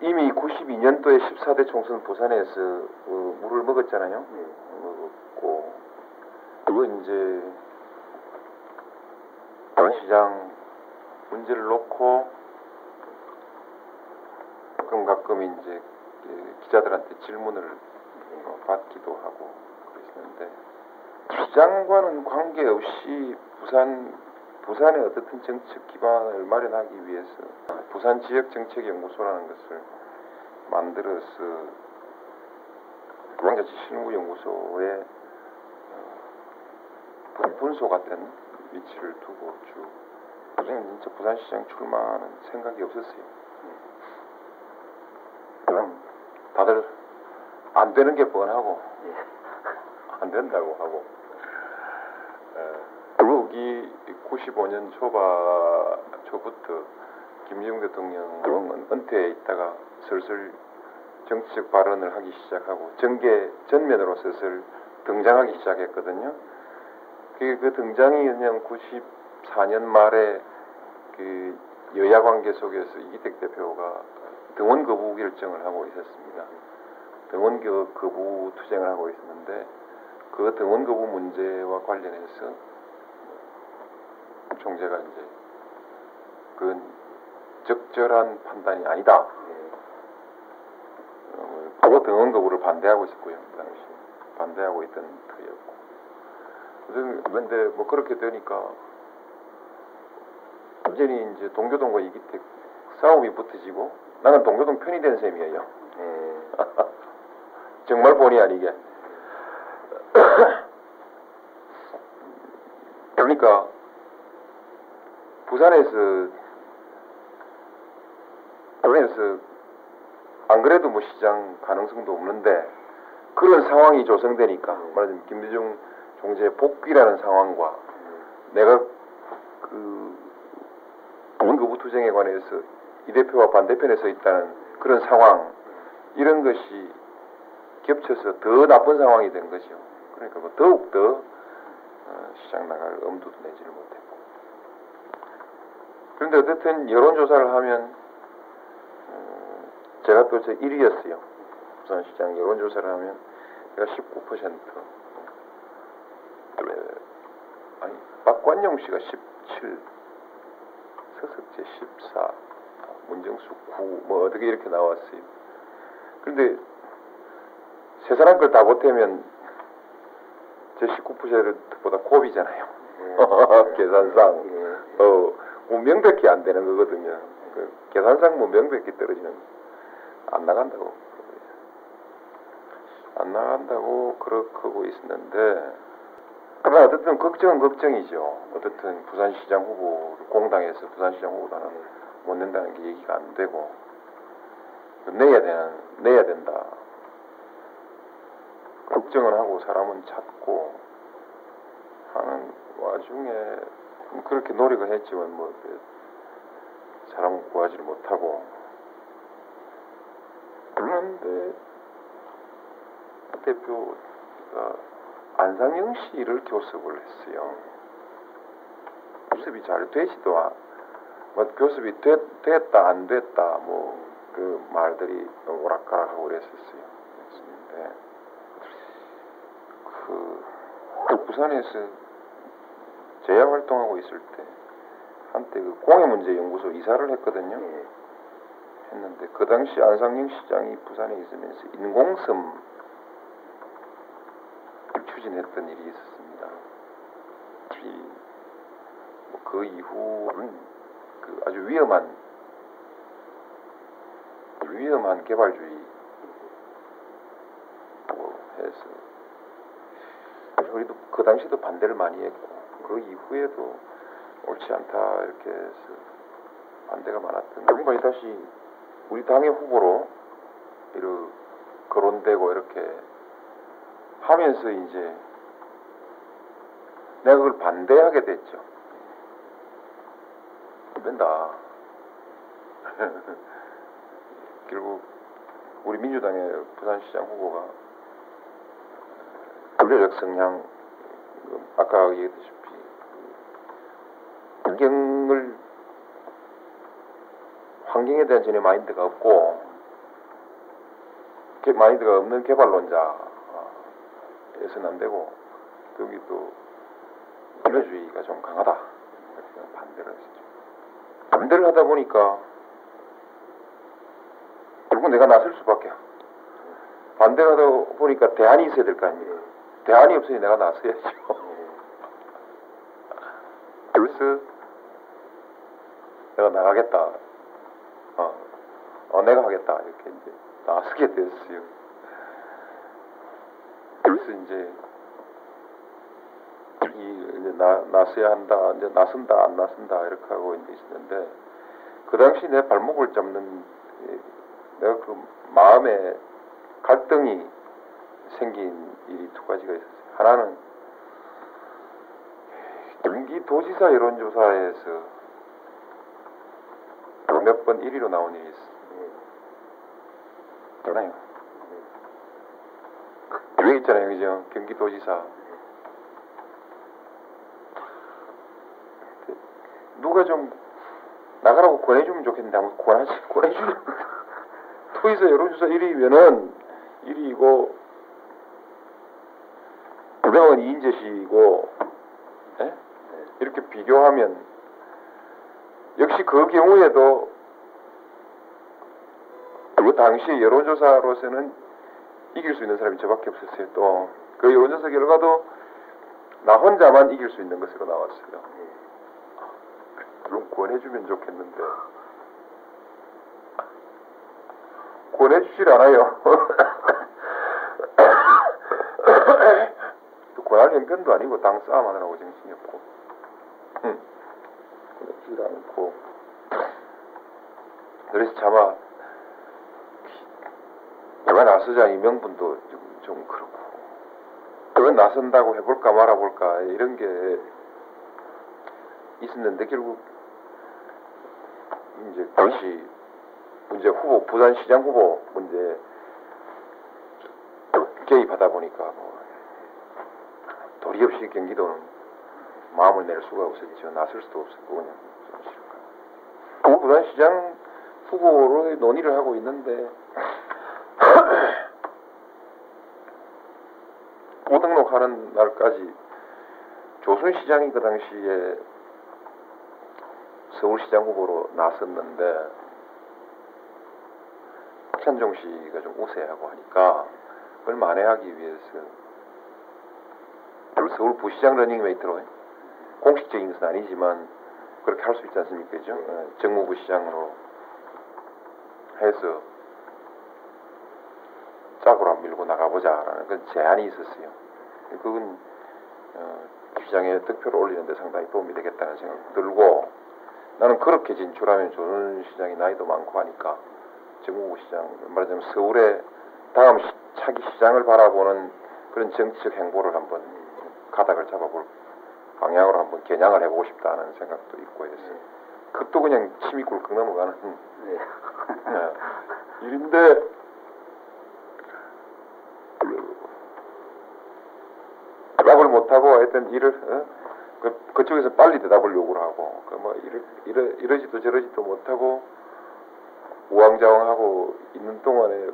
이미 92년도에 14대 총선 부산에서 어, 물을 먹었잖아요. 예. 먹었고 그거 이제 시장 문제를 놓고 가끔 가끔 이제 그 기자들한테 질문을 어, 받기도 하고 그랬는데 시장과는 관계없이 부산 부산의 어떻든 정책 기반을 마련하기 위해서 부산 지역 정책 연구소라는 것을 만들어서 부산자치 실무 연구소에 어, 분소 같은 위치를 두고 쭉 저는 진짜 부산시장 출마하는 생각이 없었어요. 그럼 다들 안 되는 게 뻔하고 예. 안 된다고 하고 결국 이 95년 초바 초부터 김대중 대통령은 은퇴에 있다가 슬슬 정치적 발언을 하기 시작하고 정계 전면으로 슬슬 등장하기 시작했거든요. 그, 그 등장이 그냥 94년 말에 그 여야 관계 속에서 이기택 대표가 등원 거부 결정을 하고 있었습니다. 등원 거- 거부 투쟁을 하고 있었는데 그 등원 거부 문제와 관련해서 총재가 이제 그건 적절한 판단이 아니다. 어, 바로 등원 거부를 반대하고 있었고요. 그 당시 반대하고 있던 터였고. 그런데 뭐 그렇게 되니까 완전히 이제 동교동과 이기택 싸움이 붙어지고 나는 동교동 편이 된 셈이에요. 예. 정말 본의 아니게. 그러니까 부산에서 부산에서 안 그래도 뭐 시장 가능성도 없는데 그런 상황이 조성되니까 말하자면 김대중 총재의 복귀라는 상황과 내가 그 원거부 투쟁에 관해서 이 대표와 반대편에 서 있다는 그런 상황 이런 것이 겹쳐서 더 나쁜 상황이 된 거죠. 그러니까 뭐 더욱 더 어, 시장 나갈 엄두도 내지를 못했고. 그런데 어쨌든 여론조사를 하면 어, 제가 또 제 1위였어요. 부산시장 여론조사를 하면 제가 19% 그래, 아니 박관용 씨가 17 서석재 14 문정수 9뭐 어떻게 이렇게 나왔어요. 그런데 세 사람 걸 다 보태면 제 19%보다 곱이잖아요. 계산상. 예. 어, 뭐 명백히 안 되는 거거든요. 그 계산상 뭐 명백히 떨어지는 안 나간다고. 안 나간다고 그렇고 있었는데 그러나 어쨌든 걱정은 걱정이죠. 어쨌든 부산시장 후보 공당에서 부산시장 하나 못 낸다는 게 얘기가 안 되고 내야 되는 내야 된다. 걱정을 하고 사람은 찾고 하는 와중에 그렇게 노력을 했지만 뭐 사람은 구하지를 못하고 그런데 대표가 안상영 씨를 교섭을 했어요. 교섭이 잘 되지도 않, 뭐 교섭이 됐, 됐다 안 됐다 뭐 그 말들이 오락가락하고 그랬었어요. 그랬었는데 그, 그 부산에서 재야 활동하고 있을 때 한때 그 공해 문제 연구소 이사를 했거든요. 예. 했는데 그 당시 안상영 시장이 부산에 있으면서 인공섬 추진했던 일이 있었습니다. 이, 뭐그 이후는 그 아주 위험한 위험한 개발주의 뭐 해서 우리도 그 당시도 반대를 많이 했고 그 이후에도 옳지 않다 이렇게 해서 반대가 많았던 정말 다시 우리 당의 후보로 이렇게 거론되고 이렇게 하면서 이제 내가 그걸 반대하게 됐죠. 안 된다. 결국 우리 민주당의 부산시장 후보가 분류적 성향 그 아까 얘기했다시피 환경을 환경에 대한 전혀 마인드가 없고 개- 마인드가 없는 개발론자에서는 안 되고 여기 또 인류주의가 좀 강하다. 반대를 했죠. 반대를 하다 보니까 결국 내가 나설 수밖에. 반대를 하다 보니까 대안이 있어야 될 거 아니에요. 대안이 없으니 내가 나서야죠. 그래서 내가 나가겠다. 어, 어, 내가 하겠다. 이렇게 이제 나서게 됐어요. 그래서 이제 이 이제 나 나서야 한다. 이제 나선다 안 나선다 이렇게 하고 이제 있었는데 그 당시 내 발목을 잡는 이, 내가 그 마음에 갈등이 생긴 일이 두 가지가 있었어요. 하나는 경기도지사 여론조사에서 몇 번 1위로 나온 일이 있어. 있잖아요. 유행 있잖아요, 그죠? 경기도지사. 누가 좀 나가라고 권해주면 좋겠는데 아무 권하지 권해주려 토에서 여론조사 1위면은 1위고 부명은 이인재씨고 예? 이렇게 비교하면 역시 그 경우에도 그 당시 여론조사로서는 이길 수 있는 사람이 저밖에 없었어요. 또 그 여론조사 결과도 나 혼자만 이길 수 있는 것으로 나왔어요. 좀 권해주면 좋겠는데 권해주질 않아요. 또 권할 형편도 아니고 당 싸움하느라고 정신이 없고 응. 권해주질 않고 그래서 차마 내가 나서자니 명분도 좀, 좀 그렇고. 그건 나선다고 해볼까 말아볼까 이런 게 있었는데 결국 이제 당시 문제 후보 부산시장 후보 문제 개입하다 보니까 뭐 도리 없이 경기도는 마음을 낼 수가 없었죠. 나설 수도 없었고 그냥 좀 싫을까. 그 부산시장 후보로 논의를 하고 있는데 고등록하는 날까지 조순시장이 그 당시에 서울시장 후보로 나섰는데 박찬종 씨가 좀 우세하고 하니까 그걸 만회하기 위해서 서울 부시장 러닝메이트로 공식적인 것은 아니지만 그렇게 할 수 있지 않습니까? 그죠? 어, 정무부 시장으로 해서 짝으로 안 밀고 나가보자라는 그런 제안이 있었어요. 그건 어, 시장에 득표를 올리는데 상당히 도움이 되겠다는 생각 들고 나는 그렇게 진출하면 조선 시장이 나이도 많고 하니까 정무부 시장 말하자면 서울의 다음 시, 차기 시장을 바라보는 그런 정치적 행보를 한번 가닥을 잡아볼 방향으로 한번 겨냥을 해보고 싶다는 생각도 있고 해서 그것도 그냥 침이 꿀꺽 넘어가는 네. 네. 일인데 대답을 못하고 하여튼 일을 어? 그, 그쪽에서 빨리 대답을 요구를 하고 그뭐 이러, 이러, 이러지도 저러지도 못하고 우왕좌왕하고 있는 동안에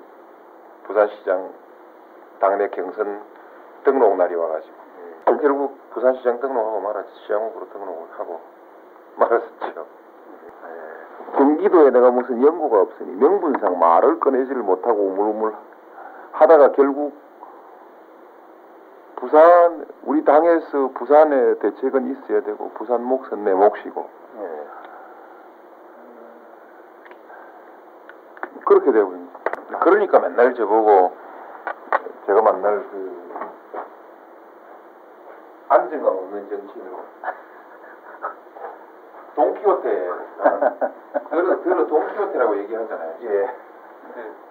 부산시장 당내 경선 등록 날이 와가지고 결국 부산시장 등록하고 말았지 시장 후보로 등록을 하고 말았었죠. 경기도에 내가 무슨 연구가 없으니 명분상 말을 꺼내지를 못하고 우물우물 하다가 결국 부산 우리 당에서 부산에 대책은 있어야 되고 부산 몫은 내 몫이고 네. 그렇게 되고 그러니까 맨날 저보고 제가 만날 그 안정감 없는 정치인으로 동키호테 들어 들어 동키호테라고 얘기하잖아요. 예.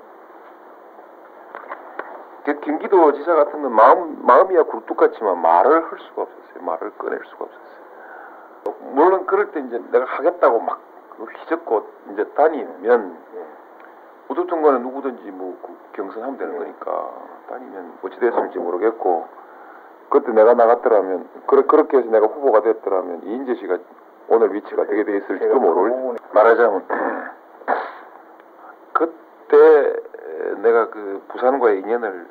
그 경기도 지사 같은 건 마음 마음이야 굴뚝같지만 말을 할 수가 없었어요. 말을 꺼낼 수가 없었어요. 물론 그럴 때 이제 내가 하겠다고 막 휘젓고 이제 다니면 거는 누구든지 뭐그 경선하면 되는 거니까 다니면 어찌 됐을지 모르겠고 그때 내가 나갔더라면 그렇, 그렇게 해서 내가 후보가 됐더라면 이인재 씨가 오늘 위치가 되게 돼 있을지도 그 모를 말하자면 그때 내가 그 부산과의 인연을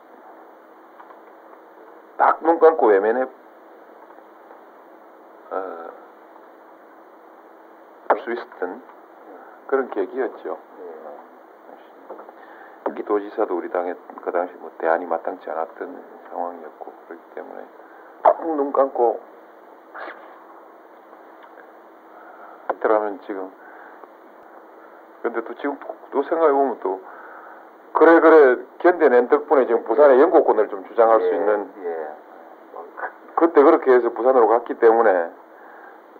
딱 눈 감고 외면해 어, 할수 있었던 그런 계기였죠. 기도지사도 우리 당에 그 당시 뭐 대안이 마땅치 않았던 상황이었고 그렇기 때문에 딱눈 감고 들어가면 지금 근데 또 지금 또 생각해 보면 또 그래 그래 견뎌낸 덕분에 지금 부산의 영국권을 좀 주장할 수 예, 있는 예. 뭐, 그때 그렇게 해서 부산으로 갔기 때문에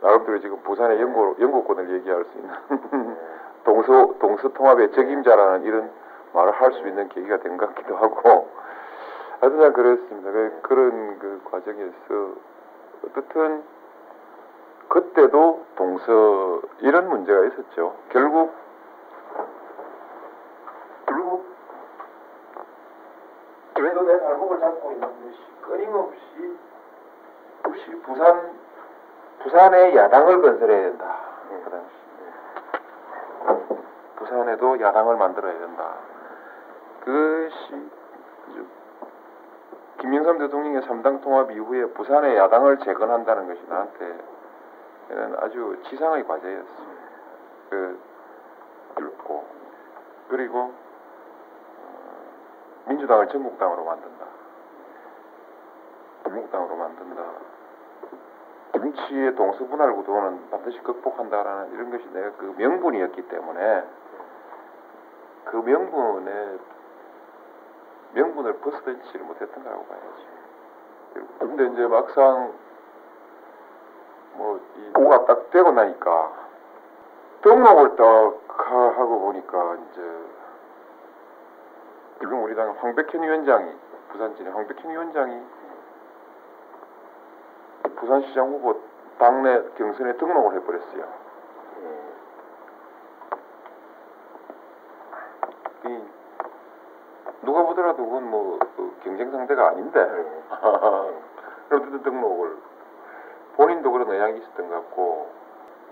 나름대로 지금 부산의 영국 영국권을 얘기할 수 있는 동서 동서 통합의 적임자라는 이런 말을 할 수 있는 계기가 된 것 같기도 하고 하여튼 난 그랬습니다. 그, 그런 그 과정에서 어떻든 그때도 동서 이런 문제가 있었죠. 결국 그래도 내 발목을 잡고 있는 것이 끊임없이 없이 부산 부산에 야당을 건설해야 된다. 그 당시 부산에도 야당을 만들어야 된다. 그것이 김영삼 대통령의 삼당 통합 이후에 부산의 야당을 재건한다는 것이 나한테 는 아주 지상의 과제였어. 그 그리고 어, 민주당을 전국당으로 만든다. 전국당으로 만든다. 정치의 동서분할 구도는 반드시 극복한다라는 이런 것이 내가 그 명분이었기 때문에 그 명분에 명분을 벗어던지지를 못했던 거라고 봐야지. 근데 이제 막상 뭐이 오가 딱 되고 나니까 등록을 딱 하- 하고 보니까 이제 지금 우리 당 황백현 위원장이 부산진의 황백현 위원장이 부산시장 후보 당내 경선에 등록을 해버렸어요. 예. 이 누가 보더라도 그건 뭐 그 경쟁 상대가 아닌데 예. 그래도 등록을 본인도 그런 의향이 있었던 것 같고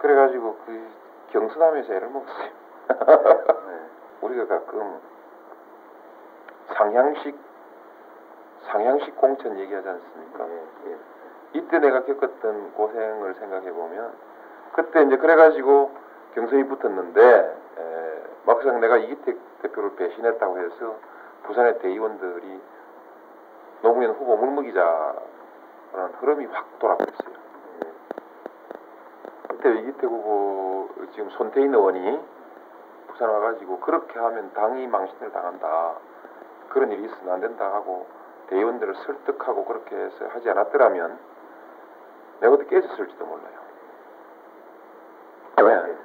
그래가지고 그 경선하면서 애를 먹었어요. 네. 우리가 가끔 상향식 상향식 공천 얘기하지 않습니까? 예. 예. 이때 내가 겪었던 고생을 생각해 보면 그때 이제 그래가지고 경선이 붙었는데 에, 막상 내가 이기택 대표를 배신했다고 해서 부산의 대의원들이 노무현 후보 물먹이자라는 흐름이 확 돌아버렸어요. 그때 이기택 후보 지금 손태인 의원이 부산 와가지고 그렇게 하면 당이 망신을 당한다. 그런 일이 있으면 안 된다 하고 대의원들을 설득하고 그렇게 해서 하지 않았더라면 내가 그때 깨졌을지도 몰라요. 왜?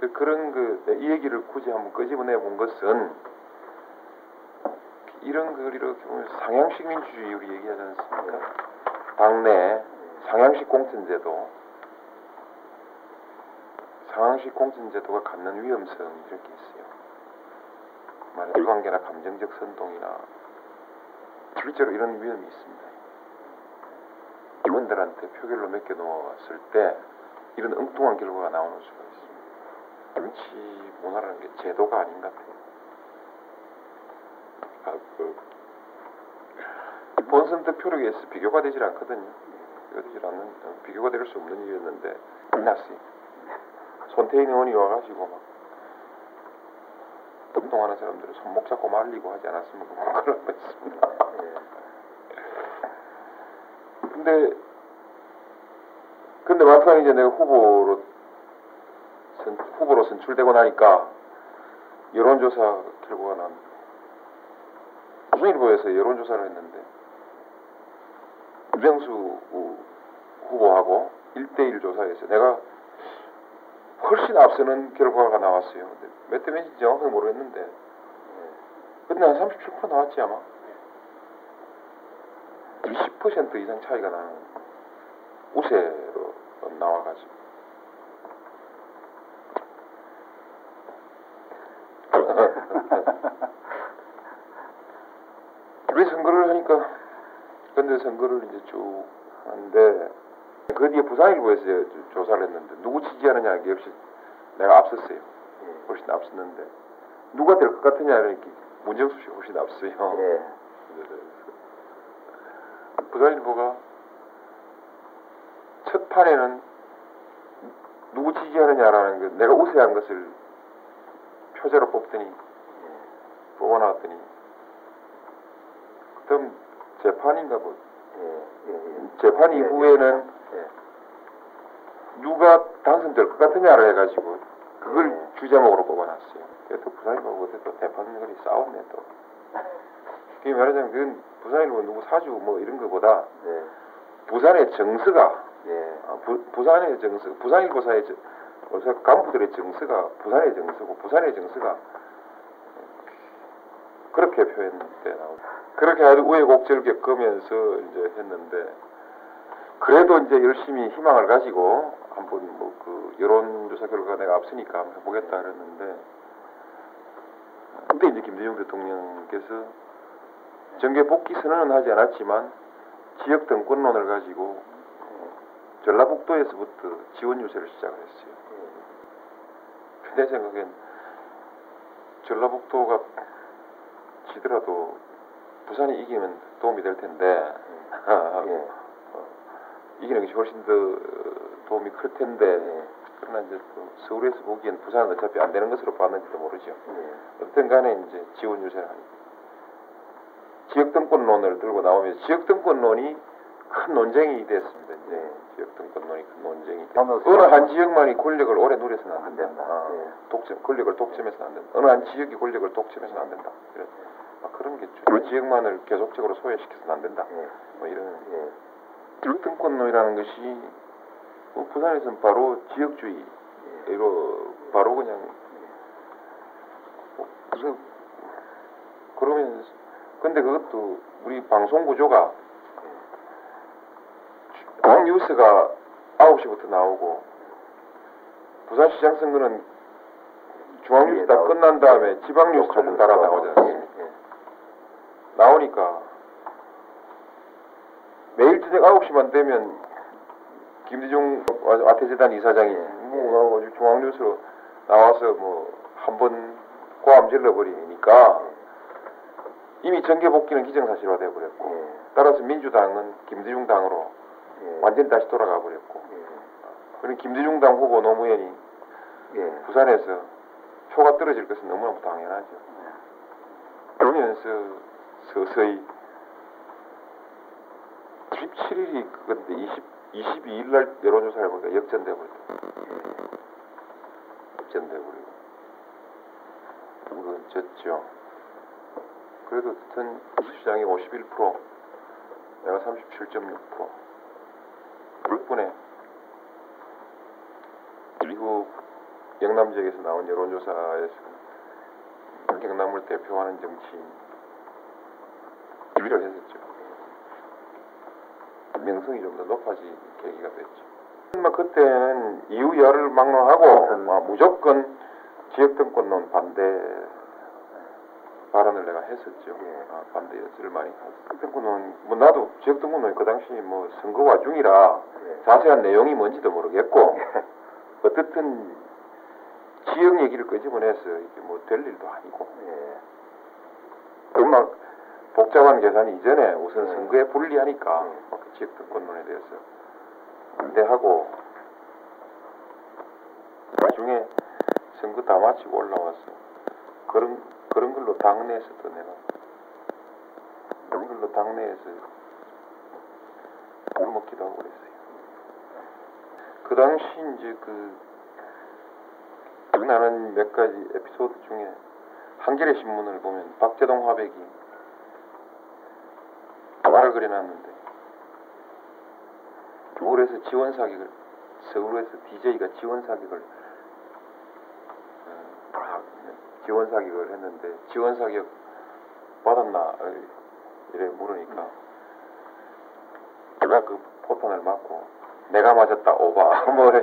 그 그런 그 이 얘기를 굳이 한번 끄집어내 본 것은 이런 걸 이렇게 보면 상향식 민주주의 우리 얘기하지 않습니까? 당내 상향식 공천제도 상향식 공천제도가 갖는 위험성이 이렇게 있어요. 말해 관계나 감정적 선동이나 실제로 이런 위험이 있습니다. 의원들한테 표결로 맡겨 놓았을 때 이런 엉뚱한 결과가 나오는 수가 있습니다. 정치 문화라는 게 제도가 아닌 것 같아요. 아, 그 본선 득표력에서 비교가 되질 않거든요. 비교가 되질 않는, 어, 비교가 될 수 없는 일이었는데 끝났어요. 손태인 의원이 와가지고 막 운동하는 사람들을 손목 잡고 말리고 하지 않았으면 그런 거 있습니다. 근데 근데 막상 이제 내가 후보로 선, 후보로 선출되고 나니까 여론조사 결과가 난 조선일보에서 여론조사를 했는데 유병수 후- 후보하고 1대1 조사에서 내가 훨씬 앞서는 결과가 나왔어요. 몇 대 몇인지 정확하게 모르겠는데 근데 한 37% 나왔지 아마 20% 이상 차이가 나는 우세로 나와가지고 우리 선거를 하니까 근데 선거를 이제 쭉 하는데 그 뒤에 부산일보에서 조사를 했는데 누구 지지하느냐 게 역시 내가 앞섰어요. 훨씬 앞섰는데 누가 될 것 같으냐 이렇게 문정수 씨 훨씬 앞서요. 예. 부산일보가 첫 판에는 누구 지지하느냐라는 그 내가 우세한 것을 표제로 뽑더니 뽑아놨더니 그다음 재판인가 뭐 예. 예. 예. 재판 예, 이후에는 예. 누가 당선될 것 같으냐를 해가지고 그걸 네. 주제목으로 뽑아놨어요. 그래도 부산일보하고 그때 또 대판들이 싸웠네 또. 그게 말하자면 그건 부산일보 누구 사주 뭐 이런 거보다 네. 부산의 정서가 예. 아, 부, 부산의 정서, 부산일보사의 정, 어서 간부들의 정서가 부산의 정서고 부산의 정서가 그렇게 표현돼 나오고 그렇게 아주 우여곡절 겪으면서 이제 했는데 그래도 이제 열심히 희망을 가지고 한번 뭐 그 여론조사 결과 내가 앞서니까 한번 해보겠다 그랬는데 그때 이제 김대중 대통령께서 정계 복귀 선언은 하지 않았지만 지역 등권론을 가지고 전라북도에서부터 지원 유세를 시작을 했어요. 내 생각엔 전라북도가 지더라도 부산이 이기면 도움이 될 텐데 예. 어, 이기는 것이 훨씬 더 도움이 클 텐데 그러나 이제 또 서울에서 보기엔 부산은 어차피 안 되는 것으로 봤는지도 모르죠. 예. 어떤 간에 이제 지원 유세를 하니까 지역 등권론을 들고 나오면서 지역 등권론이 큰 논쟁이 됐습니다. 이제 네. 지역 등권론이 큰 논쟁이 됐 하면서 어느 한 지역만이 권력을 오래 누려서는 안안 된다. 아, 예. 독점 권력을 독점해서는 안 된다. 어느 한 지역이 권력을 독점해서는 안 된다. 이런 아, 그런 게 있죠. 그 지역만을 계속적으로 소외시켜서는 안 된다. 예. 뭐 이런 예. 지역 등권론이라는 것이 뭐 부산에서는 바로 지역주의 이로 바로 그냥 뭐 그래서 그러면 근데 그것도 우리 방송 구조가 중앙 뉴스가 9시부터 나오고 부산시장 선거는 중앙 뉴스 다 끝난 다음에 지방 뉴스 조금 따라 나오지 않습니까? 예. 나오니까 매일 저녁 9시만 되면 김대중 아태재단 이사장이 뭐 아주 중앙뉴스로 나와서 뭐 한번 고함 질러버리니까 이미 정계 복귀는 기정사실화 돼버렸고 예. 따라서 민주당은 김대중 당으로 예. 완전 히 다시 돌아가 버렸고 그리고 김대중 당 후보 노무현이 예. 부산에서 표가 떨어질 것은 너무나 당연하죠. 그러면서 서서히 17일이 그건데 20, 22일 날 여론조사를 보니까 역전돼 버렸다. 역전돼 버리고 그건 졌죠. 그래도 전 시장이 51% 내가 37.6% 덕분에 이후 영남 지역에서 나온 여론조사에서 경남을 대표하는 정치인 1위를 했었죠. 명성이 좀 더 높아진 계기가 됐죠. 뭐 그때는 이후 열을 막론하고 아, 무조건 지역 등권론 반대 발언을 내가 했었죠. 예. 아, 반대 연설을 많이. 등권론 뭐 나도 지역 등권론이 그 당시 뭐 선거 와중이라 예. 자세한 내용이 뭔지도 모르겠고 어떻든 지역 얘기를 끄집어내서 이게 뭐 될 일도 아니고 예. 정말 복잡한 계산이 이전에 우선 네. 선거에 불리하니까 네. 막 지역 등권론에 대해서 반대하고 나중에 선거 다 마치고 올라와서 그런 그런 걸로 당내에서 또 내가 그런 걸로 당내에서 물 먹기도 하고 그랬어요. 그 당시 이제 그 나는 몇 가지 에피소드 중에 한겨레 신문을 보면 박재동 화백이 말을 그려놨는데 서울에서 지원 사격을 서울에서 DJ가 지원 사격을 어, 지원 사격을 했는데 지원 사격 받았나? 어, 이래 물으니까 내가 그 포탄을 맞고 내가 맞았다 오바. 뭐래.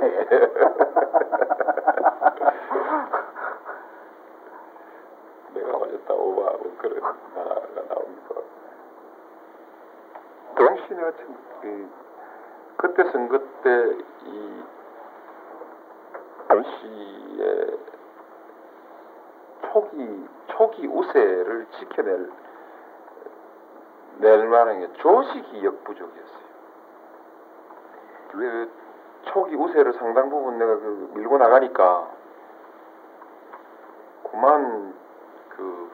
내가 맞았다 오바. 뭐 그런 만화가 나옵니다. 당신이 참 그, 그때 선거 때이 당시에 초기 초기 우세를 지켜낼 낼 만한 게 조직이 역부족이었어요. 그 초기 우세를 상당 부분 내가 그 밀고 나가니까 그만 그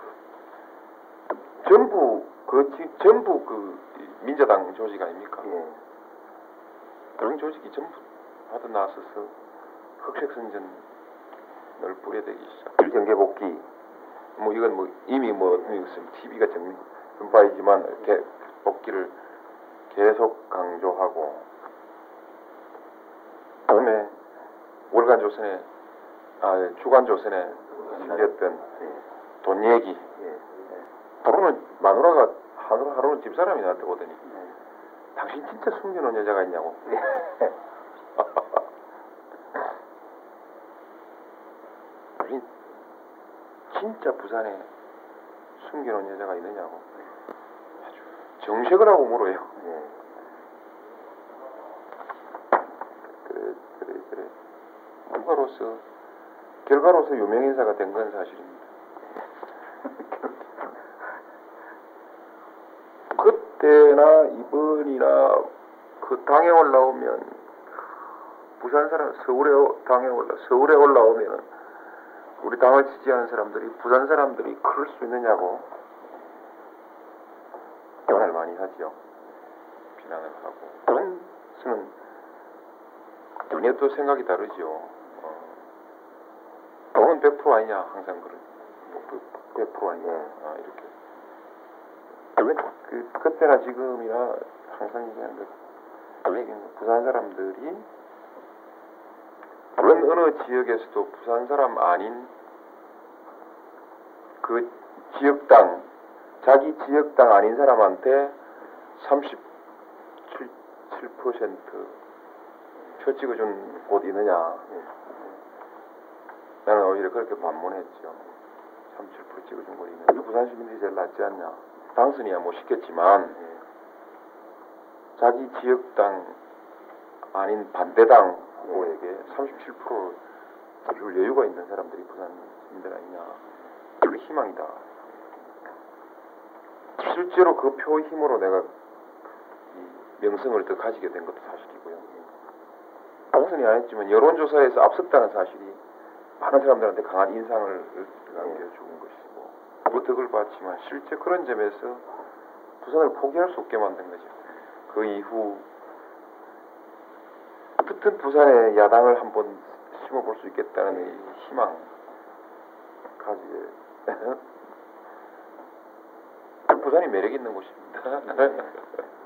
전부 그 지- 전부 그 민자당 조직 아닙니까? 예. 그런 조직이 전부 하도 나서서 흑색 선전 을 뿌려대기 시작. 정계 복귀. 뭐 이건 뭐 이미 뭐 무슨 TV가 정 전파이지만 이렇게 복귀를 계속 강조하고 그다음에 월간 조선에 아 주간 조선에 실렸던 예. 돈 얘기 예. 하루는 마누라가 하루 하루는 집사람이 나한테 오더니 예. 당신 진짜 숨겨놓은 여자가 있냐고 당신 진짜 부산에 숨겨놓은 여자가 있느냐고 아주 정색을 하고 물어요 예. 그래 그래 그래 결과로서 결과로서 유명 인사가 된 건 사실입니다. 그때나 이번이나 그 당에 올라오면 부산 사람 서울에 오- 당에 올라 서울에 올라오면 우리 당을 지지하는 사람들이 부산 사람들이 그럴 수 있느냐고 비난을 많이 하지요. 비난을 하고 그런 수는 또 생각이 다르지요. 어. 돈은 100% 아니냐 항상 그런 100% 아니냐 아, 이렇게 그 그때나 지금이나 항상 얘기하는 것 얘기하는 것, 부산 사람들이 물론 어느 지역에서도 부산 사람 아닌 그 지역당 자기 지역당 아닌 사람한테 37 7%표 찍어준 곳 있느냐. 나는 오히려 그렇게 반문했죠. 37% 찍어준 곳 있느냐. 부산 시민들이 제일 낫지 않냐. 당선이야 뭐 시켰지만 자기 지역당 아닌 반대당 후보에게 37%를 줄 여유가 있는 사람들이 부산 시민들 아니냐 희망이다 실제로 그표 힘으로 내가 이 명성을 더 가지게 된 것도 사실이고요 당선이 아니었지만 여론조사에서 앞섰다는 사실이 많은 사람들한테 강한 인상을 남겨준 것이고 그 덕을 봤지만 실제 그런 점에서 부산을 포기할 수 없게 만든 거죠. 그 이후 어떻든 부산에 야당을 한번 심어볼 수 있겠다는 이 희망 가지게 부산이 매력 있는 곳입니다.